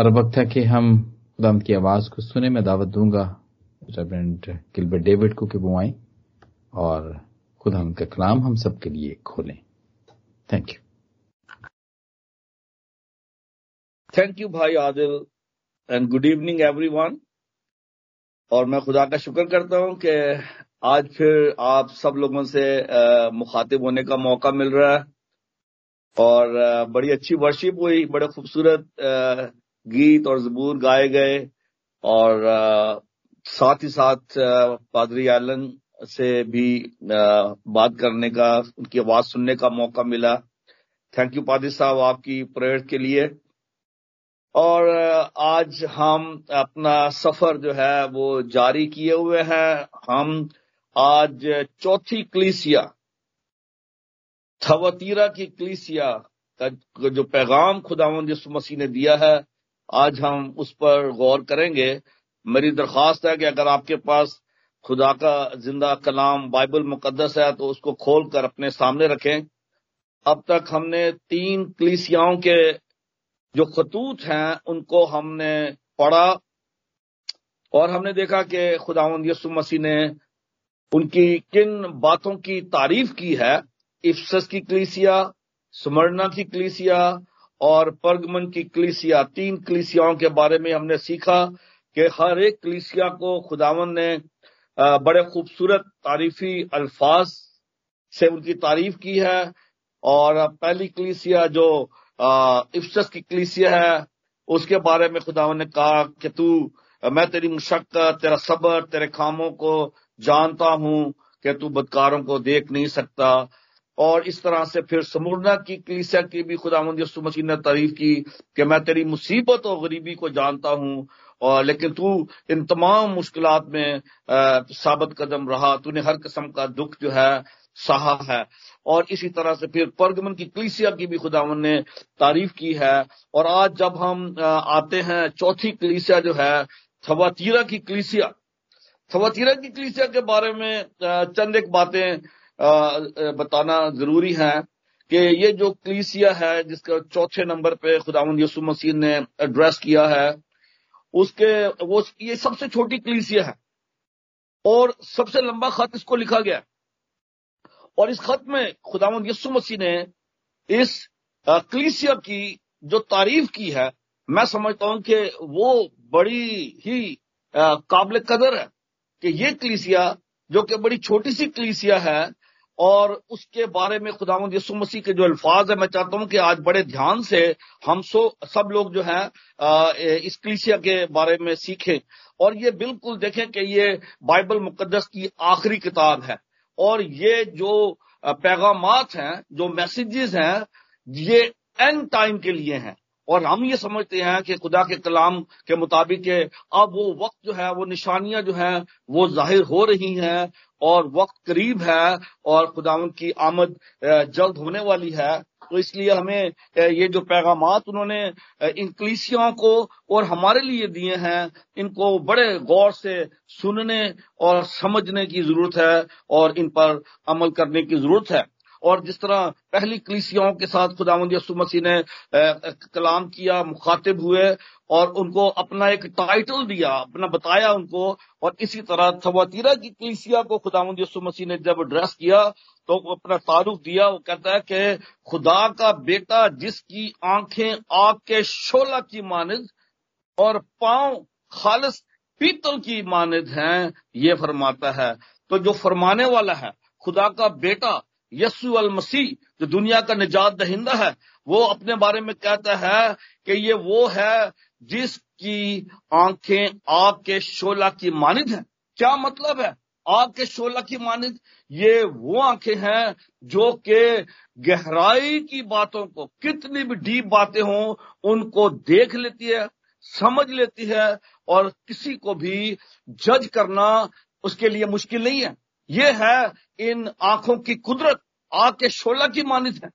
और वक्त है कि हम खुदाम की आवाज़ को सुने। मैं दावत दूँगा रेवरेंड गिलबर्ट डेविड को कि वो आए और खुदा का कलाम हम सबके लिए खोलें। थैंक यू थैंक यू भाई Adil and good evening everyone और मैं खुदा का शुक्र करता हूँ कि आज फिर आप सब लोगों से मुखातिब होने का मौका मिल रहा है। और बड़ी अच्छी वर्शिप हुई, बड़े खूबसूरत गीत और जबूर गाए गए और साथ ही साथ पादरी आलन से भी बात करने का, उनकी आवाज़ सुनने का मौका मिला। थैंक यू पादरी साहब, आपकी प्रेयर के लिए। और आज हम अपना सफ़र जो है, वो जारी किए हुए हैं। हम आज चौथी क्लीसिया, थवतीरा की क्लीसिया का, जो पैगाम खुदावंद यसु मसीह ने दिया है आज हम उस पर गौर करेंगे। मेरी दरख्वास्त है कि अगर आपके पास खुदा का ज़िंदा कलाम बाइबल मुकदस है तो उसको खोल कर अपने सामने रखें। अब तक हमने तीन क्लीसियाओं के जो खतूत हैं, उनको हमने पढ़ा और हमने देखा कि खुदावंद यसु मसीह ने उनकी किन बातों की तारीफ़ की है। इफ्सस की क्लीसिया स्मरणा की क्लीसिया और पर्गमन की क्लीसिया, तीन क्लीसियाओं के बारे में हमने सीखा कि हर एक क्लीसिया को खुदावन ने बड़े खूबसूरत तारीफी अल्फाज से उनकी तारीफ़ की है। और पहली क्लीसिया जो इफ्सस की क्लीसिया है, उसके बारे में खुदावन ने कहा कि तू, मैं तेरी मुशक्कत, तेरा सबर, तेरे खामों को जानता हूँ कि तू बदकारों को देख नहीं सकता। और इस तरह से फिर समुरना की, कलीसिया की भी खुदा यसु मसीह ने तारीफ़ की कि मैं तेरी मुसीबत और गरीबी को जानता हूँ, और लेकिन तू इन तमाम मुश्किल में साबित कदम रहा। तूने हर किस्म का दुख जो है, सहा है। और इसी तरह से फिर परगमन की, कलीसिया की भी खुदावन ने तारीफ़ की है। और आज जब हम आते हैं, चौथी कलीसिया जो है, थवातीरा की कलीसिया। थवातीरा की कलीसिया के बारे में चंद एक बातें बताना ज़रूरी है कि ये जो क्लीसिया है, जिसका चौथे नंबर पे खुदावन यसु मसीह ने एड्रेस किया है, उसके, वो, ये सबसे छोटी क्लीसिया है। और सबसे लंबा खत इसको लिखा गया और इस खत में खुदावन यसु मसीह ने इस क्लीसिया की जो तारीफ़ की है, मैं समझता हूँ कि वो बड़ी ही काबिल कदर है कि ये क्लीसिया, जो कि बड़ी छोटी सी क्लीसिया है और उसके बारे में खुदावंद यसु मसीह के जो अल्फाज है, मैं चाहता हूँ कि आज बड़े ध्यान से हम सो, सब लोग जो है इस क्लीसिया के बारे में सीखें। और ये बिल्कुल देखें कि ये बाइबल मुकदस की आखिरी किताब है। और ये जो पैगाम हैं, जो मैसेजेस हैं, ये एंड टाइम के लिए हैं। और हम ये समझते हैं कि खुदा के कलाम के मुताबिक अब वो वक्त जो है, वो निशानियाँ जो है, वो ज़ाहिर हो रही हैं और वक्त करीब है और खुदावन की आमद जल्द होने वाली है। तो इसलिए हमें ये जो पैगाम उन्होंने इन कलीसियाओं को और हमारे लिए दिए हैं, इनको बड़े गौर से सुनने और समझने की ज़रूरत है और इन पर अमल करने की ज़रूरत है। और जिस तरह पहली कलीसियाओं के साथ खुदावंद यसु मसीह ने कलाम किया, मुखातिब हुए और उनको अपना एक टाइटल दिया, अपना बताया उनको और इसी तरह थवातीरा की कलीसिया को खुदावंद यसु मसीह ने जब एड्रेस किया तो अपना तारुफ दिया, वो कहता है कि खुदा का बेटा जिसकी आँखें आग के शोला की मानद और पाँव खालिस पीतल की मानद हैं, ये फरमाता है। तो जो फरमाने वाला है, खुदा का बेटा यसु अल मसीह जो दुनिया का निजात दहिंदा है, वो अपने बारे में कहता है कि ये वो है जिसकी आँखें आग के शोला की मानिद है। क्या मतलब है? आग के शोला की मानिद? ये वो आँखें हैं जो कि गहराई की बातों को, कितनी भी डीप बातें हों, उनको देख लेती है, समझ लेती है, और किसी को भी जज करना उसके लिए मुश्किल नहीं है। ये है, इन आँखों की कुदरत, आग के शोला की मानित है।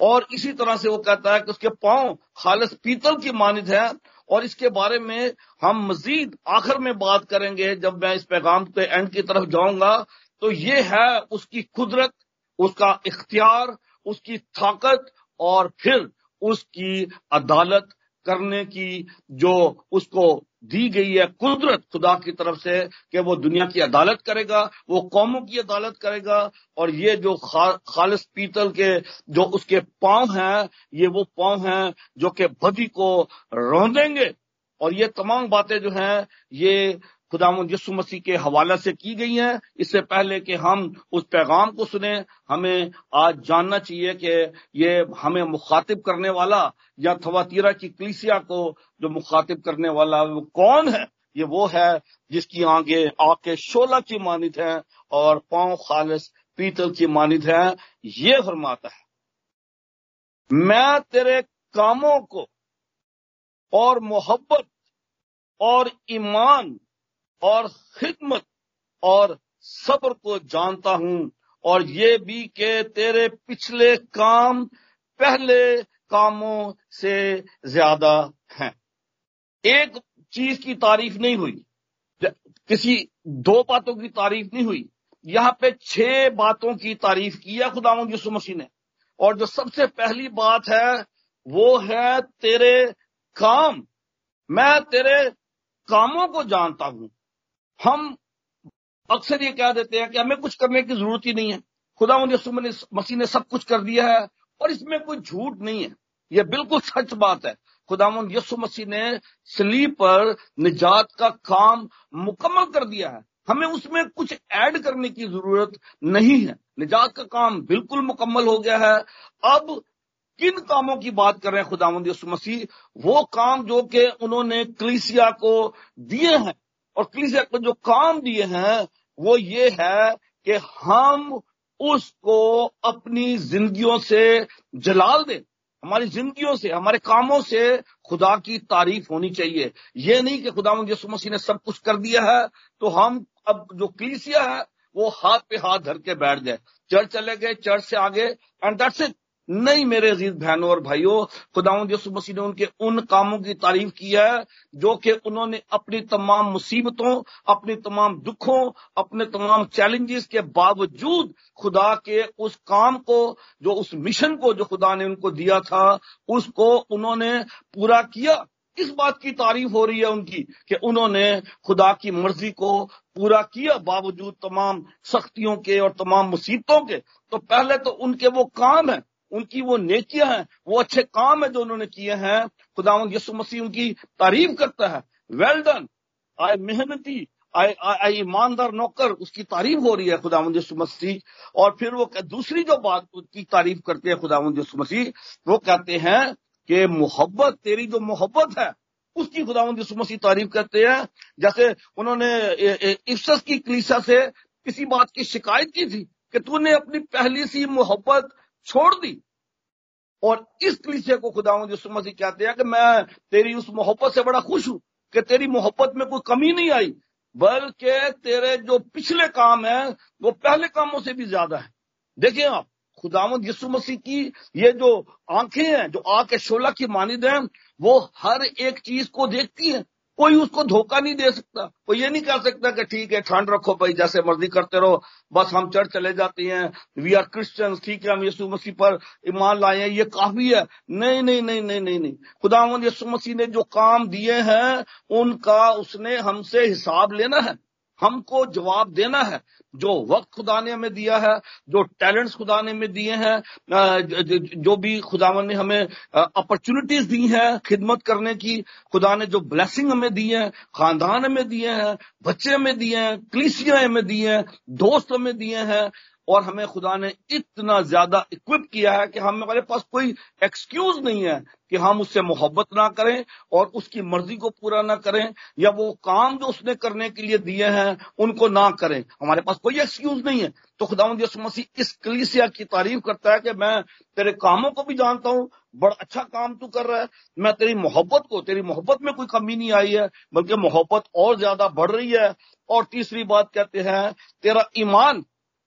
और इसी तरह से वो कहता है कि उसके पाँव खालस पीतल की मानित है। और इसके बारे में हम मजीद आखिर में बात करेंगे, जब मैं इस पैगाम के एंड की तरफ़ जाऊँगा। तो ये है उसकी कुदरत, उसका इख्तियार, उसकी ताकत और फिर उसकी अदालत। करने की जो उसको दी गई है कुदरत खुदा की तरफ़ से कि वो दुनिया की अदालत करेगा वो कौमों की अदालत करेगा और ये जो खा, खालिस पीतल के जो उसके पाँव हैं ये वो पाँव हैं जो कि बदी को रौंदेंगे। और ये तमाम बातें जो हैं ये खुदा यसु मसीह के हवाले से की गई हैं। इससे पहले कि हम उस पैगाम को सुने, हमें आज जानना चाहिए कि ये हमें मुखातिब करने वाला या थवातीरा की कलीसिया को जो मुखातिब करने वाला वो कौन है? ये वो है जिसकी आगे आके शोला की मानित है और पाँव खालिस पीतल की मानित है। ये फरमाता है, मैं तेरे कामों को और मोहब्बत और ईमान और खिदमत और सब्र को जानता हूँ। और ये भी कि तेरे पिछले काम पहले कामों से ज़्यादा हैं। एक चीज़ की तारीफ़ नहीं हुई। किसी दो बातों की तारीफ़ नहीं हुई। यहाँ पे छह बातों की तारीफ़ की है खुदा यसु मसीह ने। और जो सबसे पहली बात है, वो है तेरे काम। मैं तेरे कामों को जानता हूँ। हम अक्सर ये कह देते हैं कि हमें कुछ करने की ज़रूरत ही नहीं है। खुदा ने मसीह ने सब कुछ कर दिया है और इसमें कोई झूठ नहीं है। यह बिल्कुल सच बात है। खुदा यसु मसीह ने सलीब पर निजात का काम मुकम्मल कर दिया है। हमें उसमें कुछ ऐड करने की ज़रूरत नहीं है। निजात का काम बिल्कुल मुकम्मल हो गया है। अब किन कामों की बात कर रहे हैं खुदा यसु मसीह? वो काम जो कि उन्होंने क्लीसिया को दिए हैं। और कलीसिया को जो काम दिए हैं, वो ये है कि हम उसको अपनी जिंदगियों से जलाल दें। हमारी जिंदगियों से, हमारे कामों से खुदा की तारीफ़ होनी चाहिए। ये नहीं कि खुदा यसु मसीह ने सब कुछ कर दिया है तो हम अब जो कलीसिया है, वो हाथ पे हाथ धर के बैठ जाए चर्च चले गए, चर्च से आगे एंड दैट्स इट नहीं मेरे अज़ीज़ बहनों और भाइयों, खुदावंद यसु मसीह ने उनके उन कामों की तारीफ़ की है, जो कि उन्होंने अपनी तमाम मुसीबतों, अपनी तमाम दुखों, अपने तमाम चैलेंजेस के बावजूद खुदा के उस काम को, जो उस मिशन को जो खुदा ने उनको दिया था, उसको उन्होंने पूरा किया। इस बात की तारीफ़ हो रही है उनकी कि उन्होंने खुदा की मर्ज़ी को पूरा किया बावजूद तमाम सख्तियों के और तमाम मुसीबतों के। तो पहले तो उनके वो काम है उनकी वो नेकियाँ हैं, वो अच्छे काम है जो उन्होंने किए हैं। खुदावंद यसु मसीह उनकी तारीफ़ करता है। वेल डन आए मेहनती, आए ईमानदार नौकर, उसकी तारीफ़ हो रही है खुदावंद यसु मसीह। और फिर वो दूसरी जो बात की तारीफ़ करते हैं खुदावंद यसु मसीह, वो कहते हैं कि मोहब्बत, तेरी जो मोहब्बत है, उसकी खुदावंद यसु मसीह तारीफ़ करते हैं। जैसे उन्होंने इफ्सस की कलीसा से किसी बात की शिकायत की थी कि तूने अपनी पहली सी मोहब्बत छोड़ दी। और इस कलीसिया को खुदा यसु मसीह कहते हैं कि मैं तेरी उस मोहब्बत से बड़ा खुश हूँ कि तेरी मोहब्बत में कोई कमी नहीं आई, बल्कि तेरे जो पिछले काम है, वो पहले कामों से भी ज़्यादा है। देखिए आप, खुदावंद यसु मसीह की ये जो आँखें हैं, जो के शोला की मानिद हैं वो हर एक चीज़ को देखती हैं। कोई उसको धोखा नहीं दे सकता। कोई ये नहीं कह सकता कि ठीक है ठंड रखो भाई, जैसे मर्ज़ी करते रहो। बस हम चर्च चले जाते हैं। वी आर क्रिश्चियंस ठीक है, हम यीशु मसीह पर ईमान लाए हैं, ये काफ़ी है। नहीं नहीं नहीं नहीं नहीं नहीं। खुदा यीशु मसीह ने जो काम दिए हैं, उनका उसने हमसे हिसाब लेना है। हमको जवाब देना है। जो वक्त खुदा ने हमें दिया है, जो टैलेंट्स खुदा ने हमें दिए हैं जो भी खुदा ने हमें अपॉर्चुनिटीज़ दी हैं खिदमत करने की, खुदा ने जो ब्लेसिंग हमें दी है, खानदान हमें दिए हैं, बच्चे हमें दिए हैं, क्लिसिया हमें दिए हैं, दोस्त हमें दिए हैं और हमें खुदा ने इतना ज़्यादा इक्विप किया है कि हमारे पास कोई एक्सक्यूज नहीं है कि हम उससे मोहब्बत ना करें और उसकी मर्ज़ी को पूरा ना करें या वो काम जो उसने करने के लिए दिए हैं, उनको ना करें। हमारे पास कोई एक्सक्यूज नहीं है। तो खुदा मसीह इस कलीसिया की तारीफ़ करता है कि मैं तेरे कामों को भी जानता हूँ, बड़ा अच्छा काम तू कर रहा है, मैं तेरी मोहब्बत को, तेरी मोहब्बत में कोई कमी नहीं आई है, बल्कि मोहब्बत और ज़्यादा बढ़ रही है। और तीसरी बात कहते हैं, तेरा ईमान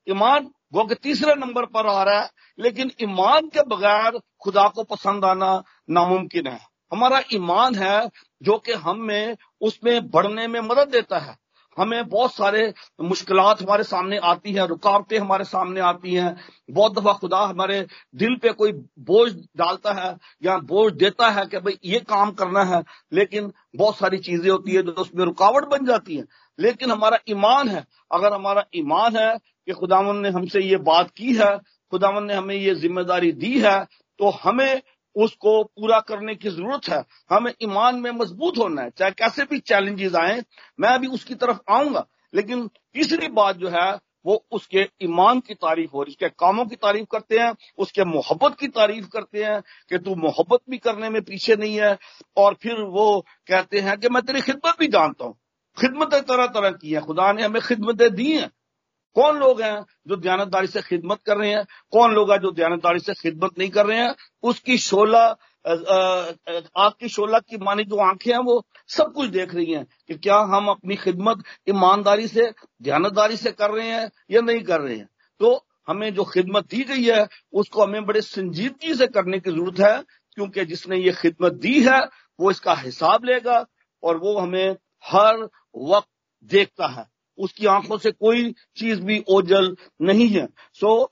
ईमान वो कि तीसरे नंबर पर आ रहा है, लेकिन ईमान के बगैर खुदा को पसंद आना नामुमकिन है। हमारा ईमान है जो कि हमें उसमें बढ़ने में मदद देता है। हमें बहुत सारे मुश्किल हमारे सामने आती हैं, रुकावटें हमारे सामने आती हैं। बहुत दफ़ा खुदा हमारे दिल पे कोई बोझ डालता है या बोझ देता है कि भाई ये काम करना है, लेकिन बहुत सारी चीज़ें होती है जो उसमें रुकावट बन जाती है। लेकिन हमारा ईमान है। अगर हमारा ईमान है कि खुदावन ने हमसे ये बात की है, खुदावन ने हमें ये ज़िम्मेदारी दी है तो हमें उसको पूरा करने की ज़रूरत है। हमें ईमान में मज़बूत होना है। चाहे कैसे भी चैलेंजेस आए, मैं अभी उसकी तरफ़ आऊँगा। लेकिन तीसरी बात जो है, वो उसके ईमान की तारीफ़ हो उसके कामों की तारीफ़ करते हैं, उसके मोहब्बत की तारीफ़ करते हैं कि तू मोहब्बत भी करने में पीछे नहीं है। और फिर वो कहते हैं कि मैं तेरी खिदमत भी जानता हूँ। खिदमतें तरह तरह की हैं। खुदा ने हमें खिदमतें दी हैं। कौन लोग हैं जो दयानतदारी से खिदमत कर रहे हैं? कौन लोग हैं जो दयानतदारी से खिदमत नहीं कर रहे हैं? उसकी शोला आग की शोला की मानी जो आँखें हैं वो सब कुछ देख रही हैं कि क्या हम अपनी खिदमत ईमानदारी से ध्यानतदारी से कर रहे हैं या नहीं कर रहे हैं। तो हमें जो खिदमत दी गई है, उसको हमें बड़े संजीदगी से करने की ज़रूरत है, क्योंकि जिसने ये खिदमत दी है, वो इसका हिसाब लेगा और वो हमें हर वक्त देखता है। उसकी आँखों से कोई चीज़ भी ओझल नहीं है। सो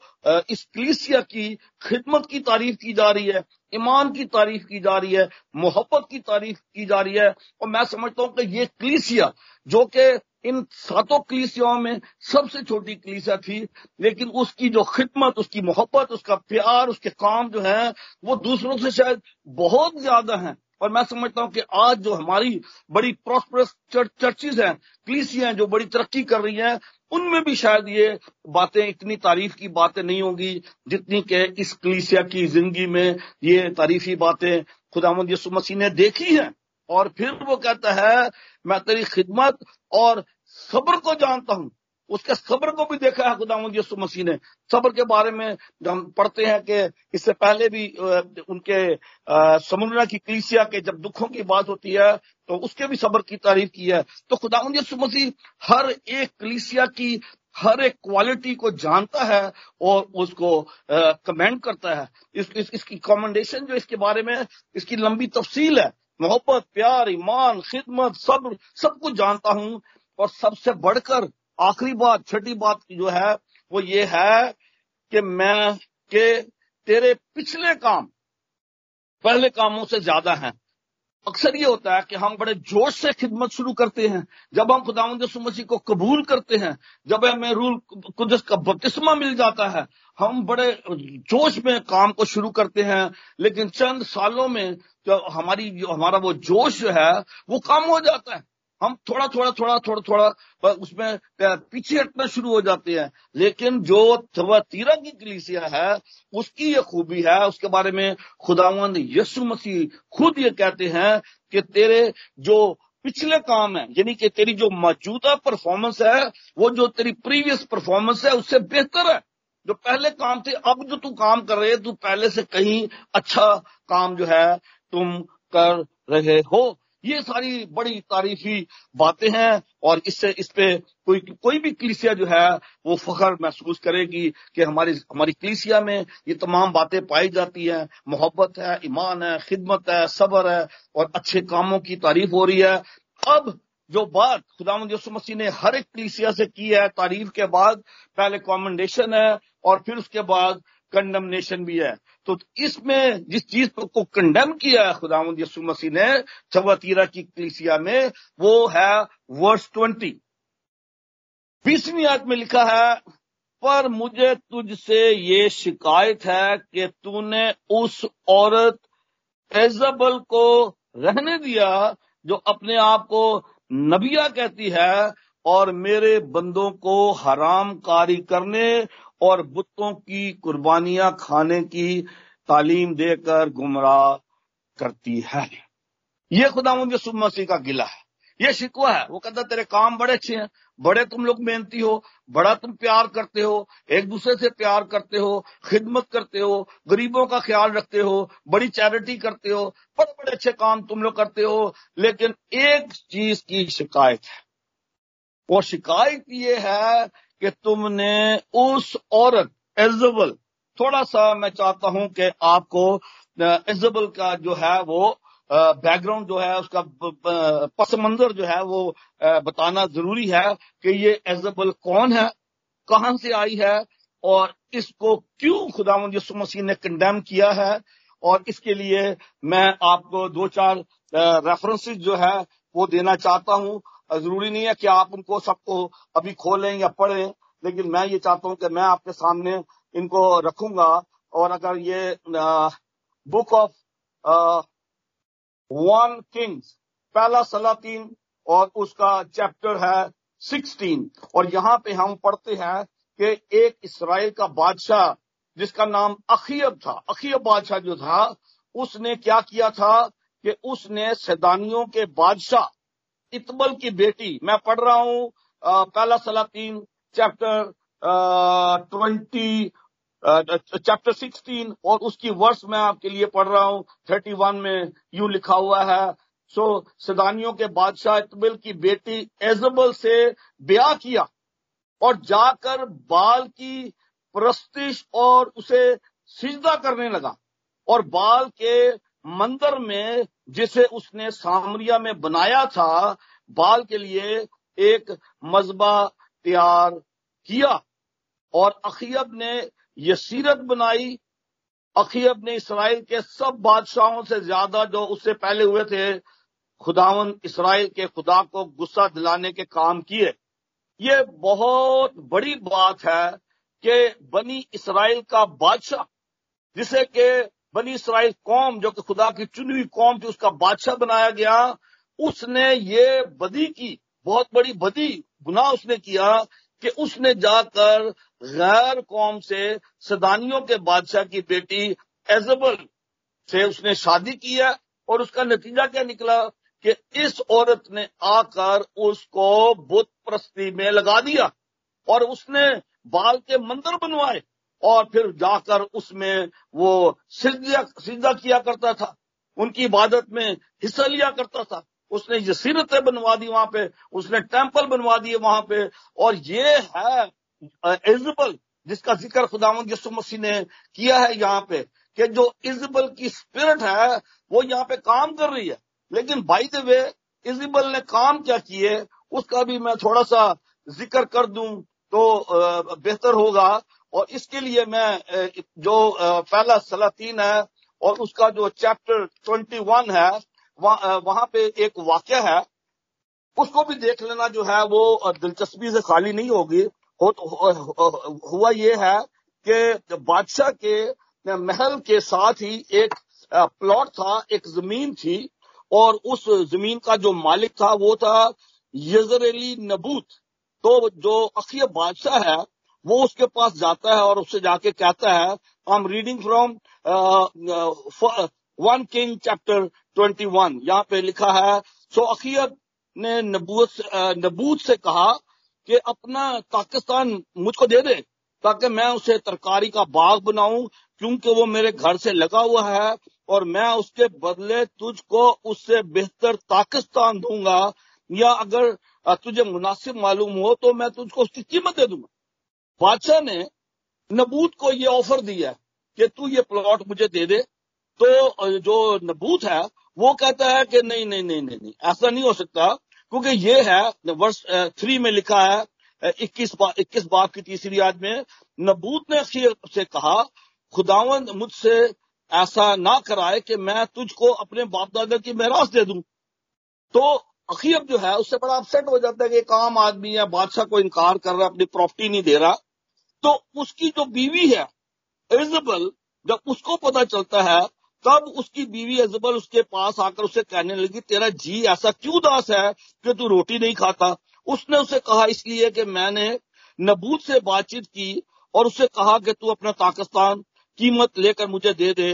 इस क्लिसिया की खिदमत की तारीफ़ की जा रही है, ईमान की तारीफ़ की जा रही है, मोहब्बत की तारीफ़ की जा रही है। और मैं समझता हूँ कि ये क्लिसिया जो कि इन सातों क्लीसियाओं में सबसे छोटी क्लीसिया थी, लेकिन उसकी जो खिदमत, उसकी मोहब्बत, उसका प्यार, उसके काम जो है, वो दूसरों से शायद बहुत ज़्यादा है। और मैं समझता हूँ कि आज जो हमारी बड़ी प्रॉस्परस चर्चिज हैं क्लीसियाँ जो बड़ी तरक्की कर रही हैं, उनमें भी शायद ये बातें, इतनी तारीफ़ की बातें नहीं होंगी जितनी के इस क्लीसिया की ज़िंदगी में ये तारीफी बातें खुदामंद यसु मसीह ने देखी हैं। और फिर वो कहता है, मैं तेरी खिदमत और सब्र को जानता हूँ उसके सब्र को भी देखा है खुदा यसु मसीह ने। सब्र के बारे में हम पढ़ते हैं कि इससे पहले भी उनके समुद्र की क्लीसिया के जब दुखों की बात होती है तो उसके भी सब्र की तारीफ़ की है। तो खुदा यसु मसीह हर एक क्लीसिया की हर एक क्वालिटी को जानता है और उसको कमेंट करता है। इस, इस, इसकी कमेंडेशन जो इसके बारे में इसकी लंबी तफसील है। मोहब्बत प्यार ईमान खिदमत सब्र सब कुछ जानता हूँ और सबसे बढ़कर आखिरी बात, छठी बात जो है, वो ये है कि मैं, के तेरे पिछले काम, पहले कामों से ज़्यादा हैं। अक्सर ये होता है कि हम बड़े जोश से खिदमत शुरू करते हैं। जब हम खुदावंद मसीह को कबूल करते हैं, जब हमें रूल कुदस का बपतिस्मा मिल जाता है, हम बड़े जोश में काम को शुरू करते हैं। लेकिन चंद सालों में जो हमारी हमारा वो जोश जो है, वो कम हो जाता है। हम थोड़ा थोड़ा थोड़ा थोड़ा थोड़ा उसमें पीछे हटना शुरू हो जाते हैं। लेकिन जो तीरा की कलीसिया है, उसकी ये खूबी है, उसके बारे में खुदावंद यसु मसीह खुद ये कहते हैं कि तेरे जो पिछले काम है, यानी कि तेरी जो मौजूदा परफॉर्मेंस है, वो जो तेरी प्रीवियस परफॉर्मेंस है, उससे बेहतर है। जो पहले काम थे, अब जो तू काम कर रहे तू पहले से कहीं अच्छा काम जो है, तुम कर रहे हो। ये सारी बड़ी तारीफी बातें हैं और इससे इस पे कोई कोई भी क्लिसिया जो है, वो फखर महसूस करेगी कि हमारी हमारी क्लिसिया में ये तमाम बातें पाई जाती हैं। मोहब्बत है, ईमान है, खिदमत है, सबर है और अच्छे कामों की तारीफ़ हो रही है। अब जो बात खुदामद यसु मसीह ने हर एक क्लिसिया से की है, तारीफ़ के बाद पहले कॉमेंडेशन है और फिर उसके बाद कंडमनेशन भी है। तो इसमें जिस चीज़ को कंडेम किया है खुदावंद यसु मसीह ने चवतीरा की कलिसिया में, वो है वर्ष ट्वेंटी बीसवीं आयत में लिखा है, पर मुझे तुझसे ये शिकायत है कि तूने उस औरत एजबल को रहने दिया जो अपने आप को नबिया कहती है और मेरे बंदों को हराम कारी करने और बुतों की कुर्बानियाँ खाने की तालीम देकर गुमराह करती है। ये खुदा मुझे मसीह का गिला है। ये शिकवा है। वो कहता, तेरे काम बड़े अच्छे हैं। बड़े तुम लोग मेहनती हो। बड़ा तुम प्यार करते हो। एक दूसरे से प्यार करते हो। खिदमत करते हो। गरीबों का ख्याल रखते हो। बड़ी चैरिटी करते हो। बड़े बड़े अच्छे काम तुम लोग करते हो। लेकिन एक चीज़ की शिकायत है। वो शिकायत ये है कि तुमने उस औरत एजबल थोड़ा सा मैं चाहता हूँ कि आपको एजबल का जो है वो बैकग्राउंड जो है, उसका पस मंजर जो है वो बताना ज़रूरी है कि ये एजबल कौन है, कहाँ से आई है, और इसको क्यों खुदा यसु मसीह ने कंडेम किया है, और इसके लिए मैं आपको दो चार रेफरेंसेस जो है वो देना चाहता हूँ। ज़रूरी नहीं है कि आप उनको सबको अभी खोलें या पढ़ें लेकिन मैं ये चाहता हूँ कि मैं आपके सामने इनको रखूँगा। और अगर ये बुक ऑफ़ वन किंग्स पहला सलातीन और उसका चैप्टर है सिक्सटीन और यहाँ पे हम पढ़ते हैं कि एक इसराइल का बादशाह, जिसका नाम अखियब था, अखियब बादशाह जो था, उसने क्या किया था कि उसने सैदानियों के बादशाह इतबल की बेटी, मैं पढ़ रहा हूँ पहला सलातीन चैप्टर ट्वेंटी चैप्टर सिक्सटीन और उसकी वर्ष मैं आपके लिए पढ़ रहा हूँ थर्टी वन में यू लिखा हुआ है। सो सदानियों के बादशाह इतबिल की बेटी एजबल से ब्याह किया और जाकर बाल की प्रस्तिश और उसे सिजदा करने लगा और बाल के मंदिर में जिसे उसने सामरिया में बनाया था, बाल के लिए एक मजबा तैयार किया। और अखियब ने ये सीरत बनाई। अखियब ने इसराइल के सब बादशाहों से ज़्यादा जो उससे पहले हुए थे, खुदावन इसराइल के खुदा को गुस्सा दिलाने के काम किए। ये बहुत बड़ी बात है कि बनी इसराइल का बादशाह, जिसे के बनी इसराइल कौम, जो कि खुदा की चुनी हुई कौम थी, उसका बादशाह बनाया गया। उसने ये बदी की, बहुत बड़ी बदी, गुनाह उसने किया कि उसने जाकर गैर कौम से सदानियों के बादशाह की बेटी एजबल से उसने शादी की है और उसका नतीजा क्या निकला कि इस औरत ने आकर उसको बुत प्रस्ती में लगा दिया और उसने बाल के मंदिर बनवाए। और फिर जाकर उसमें वो सिद्धा किया करता था। उनकी इबादत में हिस्सा लिया करता था। उसने ये सीरतें बनवा दी वहाँ पे, उसने टेंपल बनवा दिए वहाँ पे। और ये है इजबल जिसका ज़िक्र खुदावंद यसु मसीह ने किया है यहाँ पे, कि जो इजबल की स्पिरिट है, वो यहाँ पे काम कर रही है। लेकिन बाई द वे इजबल ने काम क्या किए, उसका भी मैं थोड़ा सा ज़िक्र कर दूँ तो बेहतर होगा। और इसके लिए मैं जो पहला सलातीन है और उसका जो चैप्टर ट्वेंटी वन है वहाँ पे एक वाक्य है। उसको भी देख लेना जो है वो दिलचस्पी से खाली नहीं होगी। हो, हो, हुआ ये है कि बादशाह के महल के साथ ही एक प्लॉट था एक ज़मीन थी और उस ज़मीन का जो मालिक था वो था यजरेली नबूत। तो जो अखिय बादशाह है वो उसके पास जाता है और उससे जाके कहता है I am reading from one king chapter twenty one यहाँ पे लिखा है सो अखियत ने नबूत नबूत से कहा कि अपना पाकिस्तान मुझको दे दे, ताकि मैं उसे तरकारी का बाग बनाऊँ, क्योंकि वो मेरे घर से लगा हुआ है, और मैं उसके बदले तुझको उससे बेहतर पाकिस्तान दूँगा। या अगर तुझे मुनासिब मालूम हो तो मैं तुझको उसकी कीमत दे दूँगा। बादशाह ने नबूत को ये ऑफ़र दिया कि तू ये प्लॉट मुझे दे दे। तो जो नबूत है वो कहता है कि नहीं नहीं नहीं नहीं, नहीं ऐसा नहीं हो सकता क्योंकि ये है वर्ष थ्री में लिखा है इक्कीस इक्कीस बाप की तीसरी याद में नबूत ने से कहा खुदावन मुझसे ऐसा ना कराए कि मैं तुझको अपने बाप दादा की महराज दे दूँ। तो अखियब जो है उससे बड़ा अपसेट हो जाता है कि एक आम आदमी है बादशाह को इनकार कर रहा है अपनी प्रॉपर्टी नहीं दे रहा। तो उसकी जो बीवी है, इजबल, जब उसको पता चलता है, तब उसकी बीवी अजबल उसके पास आकर उसे कहने लगी, तेरा जी ऐसा क्यों दास है कि तू रोटी नहीं खाता? उसने उसे कहा इसलिए कि मैंने नबूत से बातचीत की और उसे कहा कि तू अपना ताकिस्तान कीमत लेकर मुझे दे दे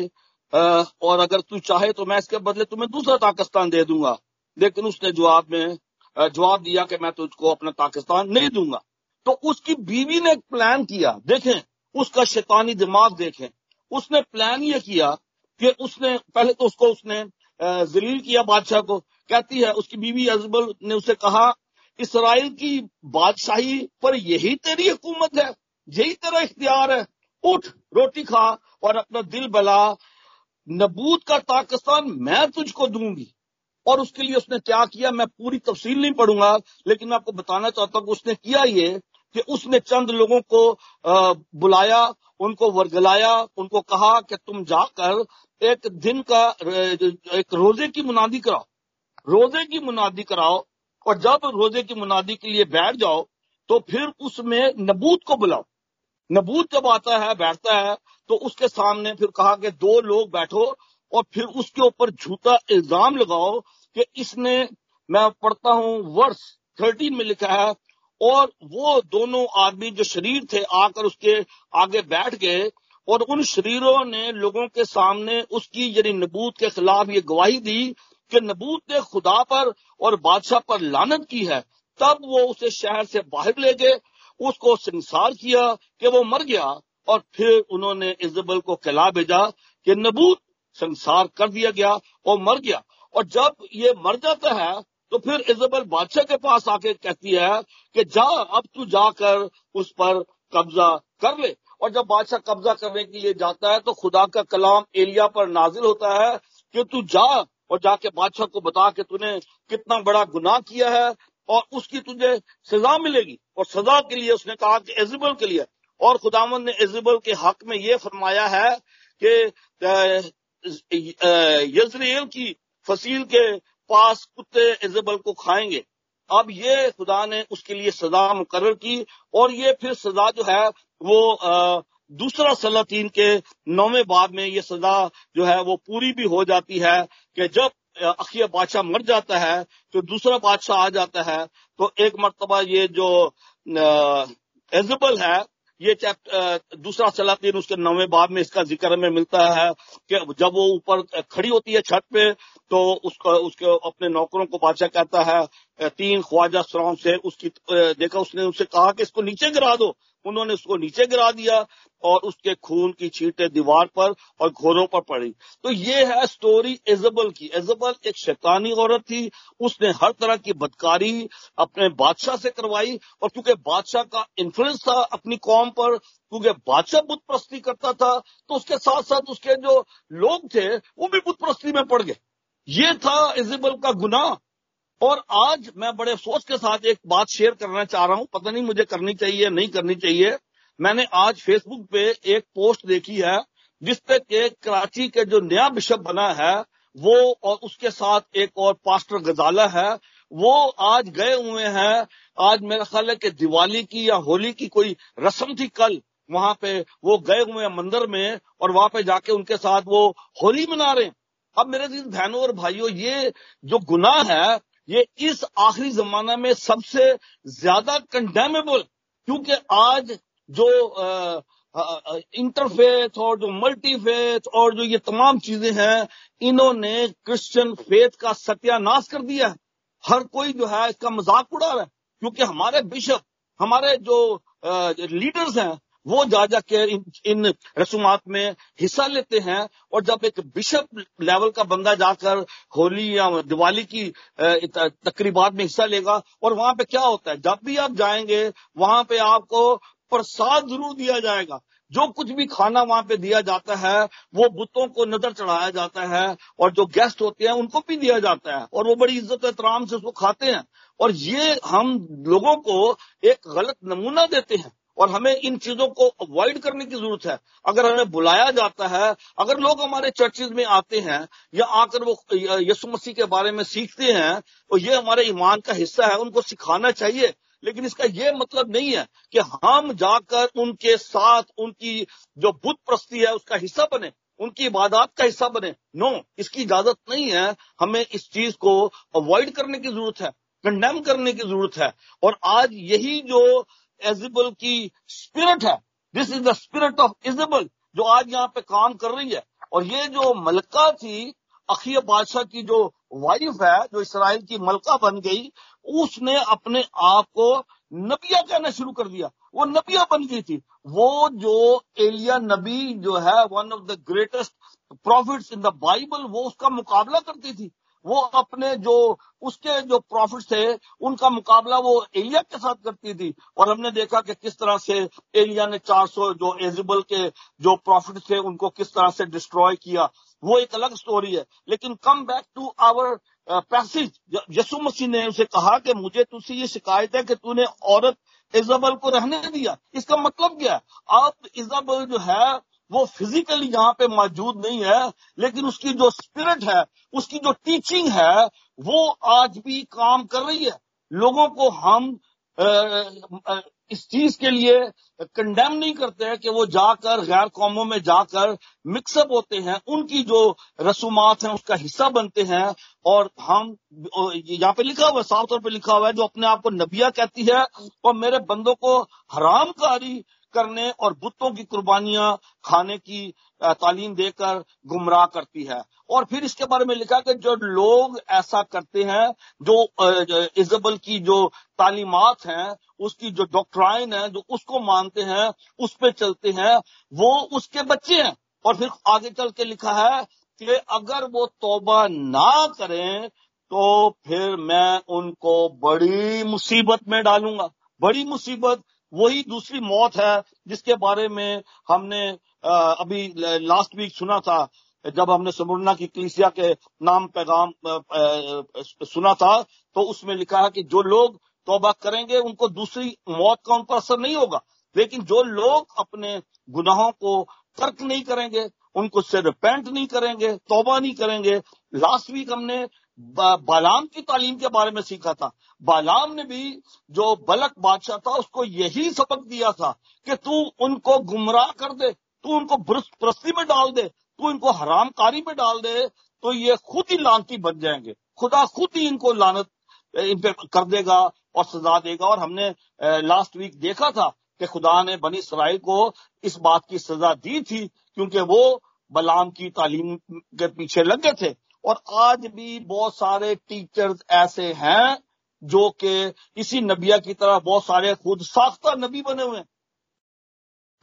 और अगर तू चाहे तो मैं इसके बदले तुम्हें दूसरा ताकिस्तान दे दूँगा। लेकिन उसने जवाब में जवाब दिया कि मैं तुझको अपना पाकिस्तान नहीं दूँगा। तो उसकी बीवी ने प्लान किया। देखें, उसका शैतानी दिमाग देखें। उसने प्लान ये किया कि उसने, पहले तो उसको उसने जलील किया बादशाह को। कहती है, उसकी बीवी अजबल ने उसे कहा, इसराइल की बादशाही पर यही तेरी हुकूमत है। यही तेरा इख्तियार है। उठ, रोटी खा और अपना दिल बला। नबूत का पाकिस्तान मैं तुझको दूँगी। और उसके लिए उसने क्या किया, मैं पूरी तफसील नहीं पढ़ूँगा, लेकिन मैं आपको बताना चाहता हूँ उसने किया ये कि उसने चंद लोगों को बुलाया, उनको वर्गलाया, उनको कहा कि तुम जाकर एक दिन का एक रोज़े की मुनादी कराओ। रोज़े की मुनादी कराओ और जब रोज़े की मुनादी के लिए बैठ जाओ तो फिर उसमें नबूत को बुलाओ। नबूत जब आता है, बैठता है तो उसके सामने फिर कहा कि दो लोग बैठो और फिर उसके ऊपर झूठा इल्ज़ाम लगाओ कि इसने, मैं पढ़ता हूँ वर्ष थर्टीन में लिखा है और वो दोनों आदमी जो शरीर थे आकर उसके आगे बैठ गए और उन शरीरों ने लोगों के सामने उसकी यानी नबूत के खिलाफ ये गवाही दी कि नबूत ने खुदा पर और बादशाह पर लानत की है। तब वो उसे शहर से बाहर ले गए, उसको संसार किया कि वो मर गया और फिर उन्होंने इजबल को कहला भेजा कि नबूत संसार कर दिया गया और मर गया। और जब ये मर जाता है तो फिर इजबल बादशाह के पास आके कहती है कि जा, अब तू जाकर उस पर कब्जा कर ले। और जब बादशाह कब्जा करने के लिए जाता है तो खुदा का कलाम एलिया पर नाजिल होता है कि तू जा और जाके बादशाह को बता कि तूने कितना बड़ा गुनाह किया है और उसकी तुझे सजा मिलेगी। और सजा के लिए उसने कहा कि एजिबल के लिए। और खुदावन ने एजिबल के हक में ये फरमाया है कि यजरेल की फसील के पास कुत्ते एजेबल को खाएँगे। अब ये खुदा ने उसके लिए सजा मुकर की और ये फिर सजा जो है वो दूसरा सलातीन के नौवे बाद में ये सजा जो है वो पूरी भी हो जाती है कि जब अखिया बादशाह मर जाता है तो दूसरा बादशाह आ जाता है तो एक मरतबा ये जो एजबल है ये चैप्टर दूसरा सलातीन उसके नवे बाब में इसका ज़िक्र में मिलता है कि जब वो ऊपर खड़ी होती है छत पे तो उसको, उसके अपने नौकरों को बादशाह कहता है तीन ख्वाजा सराम से उसकी देखा उसने उससे कहा कि इसको नीचे गिरा दो। उन्होंने उसको नीचे गिरा दिया और उसके खून की छींटे दीवार पर और घोरों पर पड़ी। तो ये है स्टोरी एजबल की। एजबल एक शैतानी औरत थी। उसने हर तरह की बदकारी अपने बादशाह से करवाई और क्योंकि बादशाह का इन्फ्लुएंस था अपनी कौम पर क्योंकि बादशाह बुत प्रस्ती करता था तो उसके साथ साथ उसके जो लोग थे, वो भी बुत प्रस्ती में पड़ गए। ये था इजबल का गुनाह। और आज मैं बड़े अफसोस के साथ एक बात शेयर करना चाह रहा हूँ। पता नहीं मुझे करनी चाहिए, नहीं करनी चाहिए। मैंने आज फेसबुक पे एक पोस्ट देखी है जिसपे के कराची के जो नया बिशप बना है, वो और उसके साथ एक और पास्टर गजाला है, वो आज गए हुए हैं। आज मेरा ख्याल है कि दिवाली की या होली की कोई रस्म थी कल, वहाँ पे वो गए हुए हैं मंदिर में और वहाँ पे जाके उनके साथ वो होली मना रहे हैं। अब मेरे दिन बहनों और भाइयों, ये जो गुनाह है ये इस आखिरी जमाना में सबसे ज़्यादा कंडेमेबल क्योंकि आज जो इंटरफेथ और जो मल्टीफेथ और जो ये तमाम चीज़ें हैं, इन्होंने क्रिश्चियन फेथ का सत्यानाश कर दिया है। हर कोई जो है इसका मज़ाक उड़ा रहा है, क्योंकि हमारे बिशप हमारे जो लीडर्स हैं वो जा जाकर इन, इन रसूमात में हिस्सा लेते हैं और जब एक बिशप लेवल का बंदा जाकर होली या दिवाली की तकरीबात में हिस्सा लेगा और वहाँ पे क्या होता है? जब भी आप जाएँगे वहाँ पे आपको प्रसाद ज़रूर दिया जाएगा। जो कुछ भी खाना वहाँ पे दिया जाता है वो बुतों को नज़र चढ़ाया जाता है और जो गेस्ट होते हैं उनको भी दिया जाता है और वो बड़ी इज़्ज़त एहतराम से उसको खाते हैं। और ये हम लोगों को एक गलत नमूना देते हैं। और हमें इन चीज़ों को अवॉइड करने की ज़रूरत है। अगर हमें बुलाया जाता है, अगर लोग हमारे चर्चेज में आते हैं, या आकर वो यसु मसीह के बारे में सीखते हैं तो ये हमारे ईमान का हिस्सा है, उनको सिखाना चाहिए। लेकिन इसका ये मतलब नहीं है कि हम जाकर उनके साथ उनकी जो बुद्ध प्रस्ती है, उसका हिस्सा बने, उनकी इबादत का हिस्सा बने। नो इसकी इजाज़त नहीं है। हमें इस चीज़ को अवॉइड करने की ज़रूरत है कंडेम करने की ज़रूरत है। और आज यही जो एजिबल की स्पिरिट है. This is the spirit of Jezebel जो आज यहाँ पे काम कर रही है. और ये जो मलका थी, अखिय बादशाह की जो वाइफ है, जो इसराइल की मलका बन गई, उसने अपने आप को नबिया कहना शुरू कर दिया. वो नबिया बन गई थी. वो जो एलिया नबी जो है one of the greatest prophets in the Bible वो उसका मुकाबला करती थी. वो अपने जो, उसके जो प्रॉफिट थे, उनका मुकाबला वो एलिया के साथ करती थी। और हमने देखा कि किस तरह से एलिया ने 400 जो एजिबल के जो प्रॉफिट थे, उनको किस तरह से डिस्ट्रॉय किया। वो एक अलग स्टोरी है। लेकिन come back to our passage Yesu Masih ने उसे कहा कि मुझे तुझसे ये शिकायत है कि तूने औरत इजाबल को रहने दिया। इसका मतलब क्या है? अब इजाबल जो है वो फिजिकली यहाँ पे मौजूद नहीं है, लेकिन उसकी जो स्पिरिट है, उसकी जो टीचिंग है, वो आज भी काम कर रही है। लोगों को हम इस चीज़ के लिए कंडेम नहीं करते हैं कि वो जाकर, गैर कौमों में जाकर मिक्सअप होते हैं। उनकी जो रसूमात हैं, उसका हिस्सा बनते हैं और हम यहाँ पे लिखा हुआ है, साफ़ तौर पे लिखा हुआ है, जो अपने आप को नबिया कहती है, और मेरे बंदों को हरामकारी करने और बुतों की कुर्बानियाँ खाने की तालीम देकर गुमराह करती है। और फिर इसके बारे में लिखा कि जो लोग ऐसा करते हैं, जो इजबल की जो तालीमत हैं, उसकी जो डॉक्ट्राइन है, जो उसको मानते हैं, उस पर चलते हैं, वो उसके बच्चे हैं। और फिर आगे चल के लिखा है कि अगर वो तोबा ना करें तो फिर मैं उनको बड़ी मुसीबत में डालूँगा। बड़ी मुसीबत वही दूसरी मौत है जिसके बारे में हमने अभी लास्ट वीक सुना था, जब हमने समुरना की कलिसिया के नाम पैगाम सुना था तो उसमें लिखा है कि जो लोग तोबा करेंगे, उनको दूसरी मौत का उन पर असर नहीं होगा। लेकिन जो लोग अपने गुनाहों को तर्क नहीं करेंगे, उनको से रिपेंट नहीं करेंगे, तोबा नहीं करेंगे लास्ट वीक हमने बालाम की तालीम के बारे में सीखा था। बालाम ने भी जो बलक बादशाह था, उसको यही सबक दिया था कि तू उनको गुमराह कर दे, तू उनको प्रस्ती में डाल दे, तू इनको हरामकारी में डाल दे तो ये खुद ही लानती बन जाएँगे। खुदा खुद ही इनको लानत, इन पे कर देगा और सजा देगा। और हमने लास्ट वीक देखा था कि खुदा ने बनी इसराइल को इस बात की सजा दी थी, क्योंकि वो बलाम की तालीम के पीछे लग थे। और आज भी बहुत सारे टीचर्स ऐसे हैं जो कि इसी नबिया की तरह बहुत सारे खुद साख्ता नबी बने हुए हैं।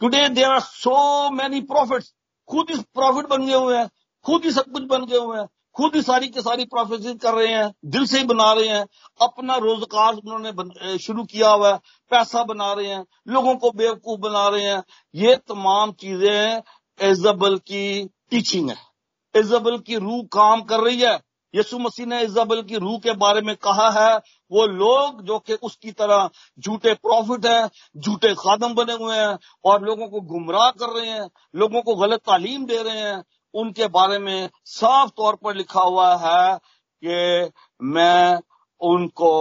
Today there are so many prophets खुद ही प्रॉफिट बन गए हुए हैं। खुद ही सब कुछ बन गए हुए हैं। खुद ही सारी की सारी प्रोफेसिस कर रहे हैं। दिल से ही बना रहे हैं। अपना रोज़गार उन्होंने शुरू किया हुआ है। पैसा बना रहे हैं। लोगों को बेवकूफ़ बना रहे हैं। ये तमाम चीज़ें एजबल की टीचिंग है। इजबल की रूह काम कर रही है। यसु मसीह ने इजबल की रूह के बारे में कहा है, वो लोग जो कि उसकी तरह झूठे प्रॉफिट हैं, झूठे खादम बने हुए हैं और लोगों को गुमराह कर रहे हैं, लोगों को गलत तालीम दे रहे हैं, उनके बारे में साफ़ तौर पर लिखा हुआ है कि मैं उनको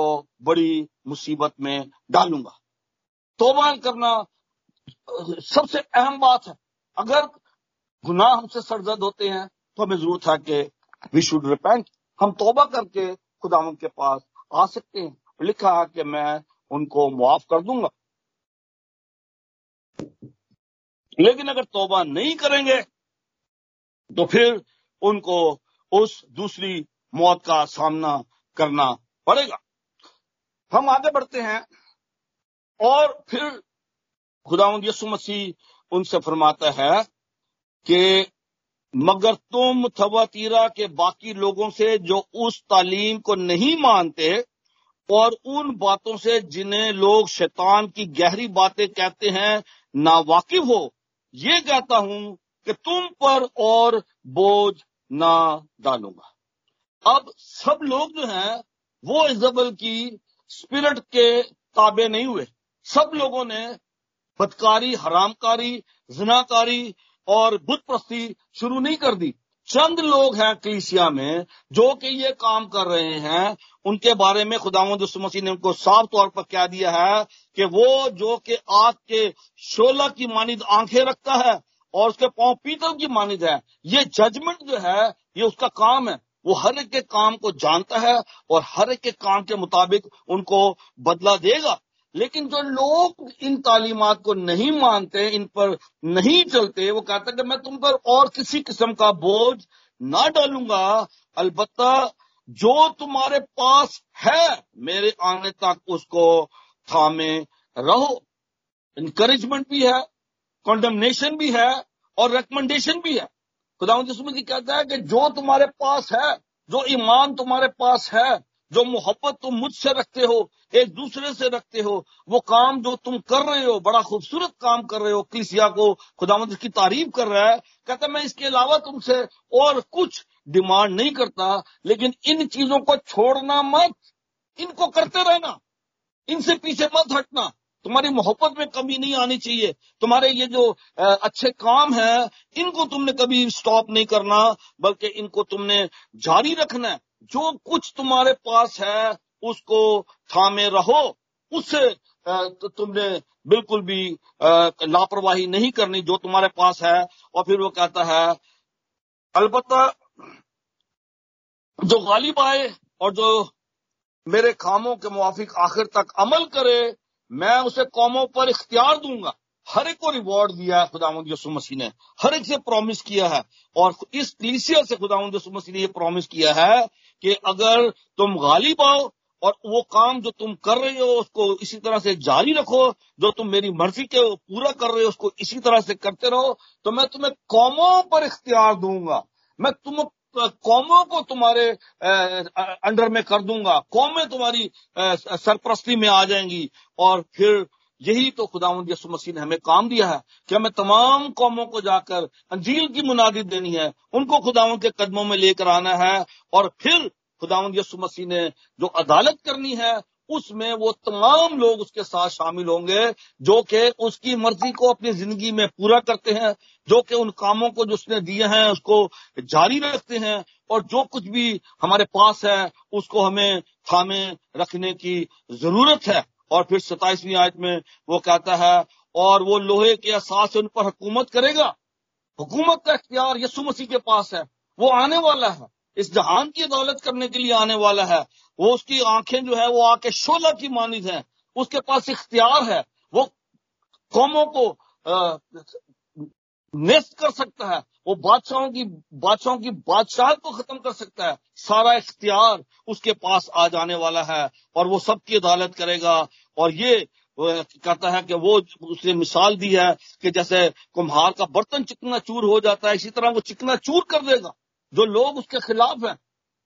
बड़ी मुसीबत में डालूँगा। तोबा करना सबसे अहम बात है। अगर गुनाह हमसे सरजद होते हैं तो हमें ज़रूरत है कि वी शुड रिपेंट हम तोबा करके खुदा के पास आ सकते हैं। लिखा है कि मैं उनको मुआफ कर दूँगा। लेकिन अगर तोबा नहीं करेंगे तो फिर उनको उस दूसरी मौत का सामना करना पड़ेगा। हम आगे बढ़ते हैं और फिर खुदा यसु मसीह उनसे फरमाता है कि मगर तुम थवातीरा के बाकी लोगों से जो उस तालीम को नहीं मानते और उन बातों से जिन्हें लोग शैतान की गहरी बातें कहते हैं ना वाकिफ हो। ये कहता हूँ कि तुम पर और बोझ ना डालूँगा। अब सब लोग जो हैं, वो इजबल की स्पिरिट के ताबे नहीं हुए। सब लोगों ने बदकारी, हरामकारी, जनाकारी और बुद्ध प्रस्ती शुरू नहीं कर दी। चंद लोग हैं कलीसिया में जो कि ये काम कर रहे हैं। उनके बारे में खुदावंद मसीह ने उनको साफ़ तौर पर कह दिया है कि वो जो कि आग के शोला की मानिद आँखें रखता है और उसके पाँव पीतल की मानिद है, ये जजमेंट जो है, ये उसका काम है। वो हर एक के काम को जानता है और हर एक के काम के मुताबिक उनको बदला देगा। लेकिन जो लोग इन तालीमत को नहीं मानते, इन पर नहीं चलते, वो कहते कि मैं तुम पर और किसी किस्म का बोझ ना डालूँगा। अलबत्ता जो तुम्हारे पास है, मेरे आने तक उसको थामे रहो। इंकरेजमेंट भी है कॉन्डमनेशन भी है और रिकमेंडेशन भी है। खुदा जिसमें कहता है कि जो तुम्हारे पास है, जो ईमान तुम्हारे पास है जो मोहब्बत तुम मुझसे रखते हो, एक दूसरे से रखते हो, वो काम जो तुम कर रहे हो, बड़ा खूबसूरत काम कर रहे हो किसिया को खुदावंद की तारीफ़ कर रहा है, कहता मैं इसके अलावा तुमसे और कुछ डिमांड नहीं करता, लेकिन इन चीज़ों को छोड़ना मत, इनको करते रहना, इनसे पीछे मत हटना, तुम्हारी मोहब्बत में कमी नहीं आनी चाहिए, तुम्हारे ये जो अच्छे काम है, इनको तुमने कभी स्टॉप नहीं करना, बल्कि इनको तुमने जारी रखना है। जो कुछ तुम्हारे पास है, उसको थामे रहो। उससे तुमने बिल्कुल भी लापरवाही नहीं करनी जो तुम्हारे पास है। और फिर वो कहता है अलबत् जो गालिब आए और जो मेरे कामों के मुआफिक आखिर तक अमल करे, मैं उसे कौमों पर इख्तियार दूँगा। हर एक को रिवॉर्ड दिया है खुदावंद यसु मसीह ने। हर एक से प्रॉमिस किया है। और इस क्लीसिया से खुदावंद यसु मसीह ने यह प्रॉमिस किया है कि अगर तुम गालिब आओ और वो काम जो तुम कर रहे हो उसको इसी तरह से जारी रखो, जो तुम मेरी मर्ज़ी के पूरा कर रहे हो उसको इसी तरह से करते रहो तो मैं तुम्हें कौमों पर इख्तियार दूँगा। मैं तुम, कौमों को तुम्हारे अंडर में कर दूँगा। कौमें तुम्हारी सरप्रस्ती में आ जाएँगी और फिर यही तो खुदावंद यसु मसीह ने हमें काम दिया है कि हमें तमाम कौमों को जाकर अंजील की मुनादी देनी है, उनको खुदावंद के कदमों में लेकर आना है और फिर खुदावंद यसु मसीह ने जो अदालत करनी है, उसमें वो तमाम लोग उसके साथ शामिल होंगे जो कि उसकी मर्ज़ी को अपनी ज़िंदगी में पूरा करते हैं, जो कि उन कामों को जो उसने दिए हैं, उसको जारी रखते हैं और जो कुछ भी हमारे पास है, उसको हमें थामे रखने की ज़रूरत है। और फिर सताइसवीं आयत में वो कहता है, और वो लोहे के एहसास से उन पर हुकूमत करेगा? हुकूमत का इख्तियार यसु मसीह के पास है। वो आने वाला है। इस जहान की अदालत करने के लिए आने वाला है। वो उसकी आँखें जो है, वो आके शोला की मानिद है। उसके पास इख्तियार है। वो कौमों को नेस्त कर सकता है। वो बादशाहों की बादशाहों की बादशाह को खत्म कर सकता है। सारा इख्तियार उसके पास आ जाने वाला है और वो सबकी अदालत करेगा। और ये कहता है कि वो उसने मिसाल दी है कि जैसे कुम्हार का बर्तन चिकना चूर हो जाता है, इसी तरह वो चिकना चूर कर देगा, जो लोग उसके खिलाफ हैं।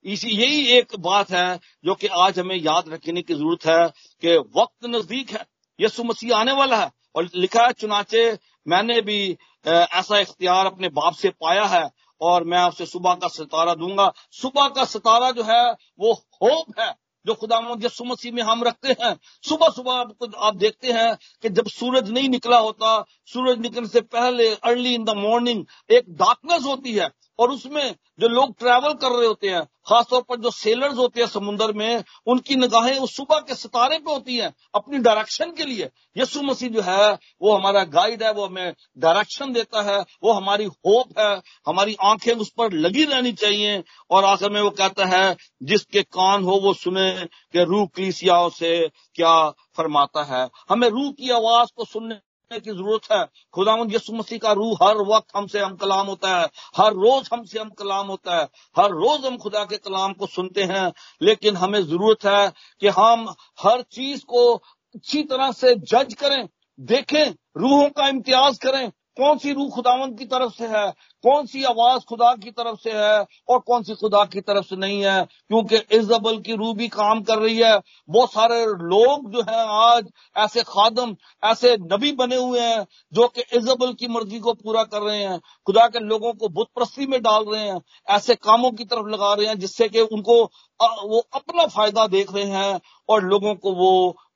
इसी, यही एक बात है जो कि आज हमें याद रखने की ज़रूरत है कि वक्त नज़दीक है। यसु मसीह आने वाला है और लिखा है, चुनाचे मैंने भी ऐसा इख्तियार अपने बाप से पाया है और मैं आपसे सुबह का सितारा दूँगा। सुबह का सितारा जो है, वो होप है जो खुदा यसु मसीह में हम रखते हैं। सुबह सुबह आप देखते हैं कि जब सूरज नहीं निकला होता, सूरज निकलने से पहले अर्ली इन द मॉर्निंग एक डार्कनेस होती है। और उसमें जो लोग ट्रैवल कर रहे होते हैं, खासतौर पर जो सेलर्स होते हैं समुन्द्र में, उनकी निगाहें उस सुबह के सितारे पे होती हैं, अपनी डायरेक्शन के लिए। यसु मसीह जो है, वो हमारा गाइड है, वो हमें डायरेक्शन देता है, वो हमारी होप है, हमारी आँखें उस पर लगी रहनी चाहिए। और आखिर में वो कहता है, जिसके कान हो वो सुने कि रूह क्लीसियाओं से क्या फरमाता है। हमें रूह की आवाज़ को सुनने की ज़रूरत है। खुदा यसु मसीह का रूह हर वक्त हमसे हम कलाम होता है। हर रोज हमसे हम कलाम होता है। हर रोज हम खुदा के कलाम को सुनते हैं। लेकिन हमें ज़रूरत है कि हम हर चीज़ को अच्छी तरह से जज करें, देखें, रूहों का इम्तियाज़ करें कौन सी रूह खुदावन की तरफ़ से है? कौन सी आवाज़ खुदा की तरफ़ से है और कौन सी खुदा की तरफ़ से नहीं है? क्योंकि इजबल की रूह भी काम कर रही है। बहुत सारे लोग जो है आज ऐसे खादम, ऐसे नबी बने हुए हैं जो कि इजबल की मर्ज़ी को पूरा कर रहे हैं। खुदा के लोगों को बुत प्रस्ती में डाल रहे हैं, ऐसे कामों की तरफ़ लगा रहे हैं जिससे कि उनको वो अपना फ़ायदा देख रहे हैं और लोगों को वो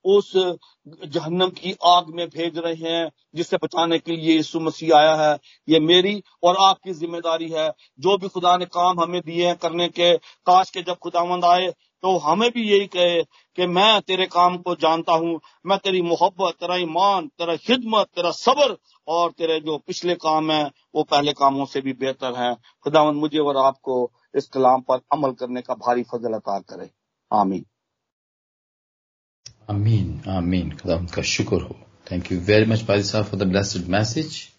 उस जहन्नम की आग में भेज रहे हैं, जिससे बचाने के लिए यीशु मसीह आया है। ये मेरी और आपकी ज़िम्मेदारी है। जो भी खुदा ने काम हमें दिए हैं करने के, काश के जब खुदावंद आए तो हमें भी यही कहे कि मैं तेरे काम को जानता हूँ। मैं तेरी मोहब्बत, तेरा ईमान, तेरा खिदमत, तेरा सबर और तेरे जो पिछले काम है, वो पहले कामों से भी बेहतर है। खुदावंद, मुझे और आपको इस कलाम पर अमल करने का भारी फजल अता करे। आमीन। Ameen, Amin. Thank you very much, Padisha, for the blessed message.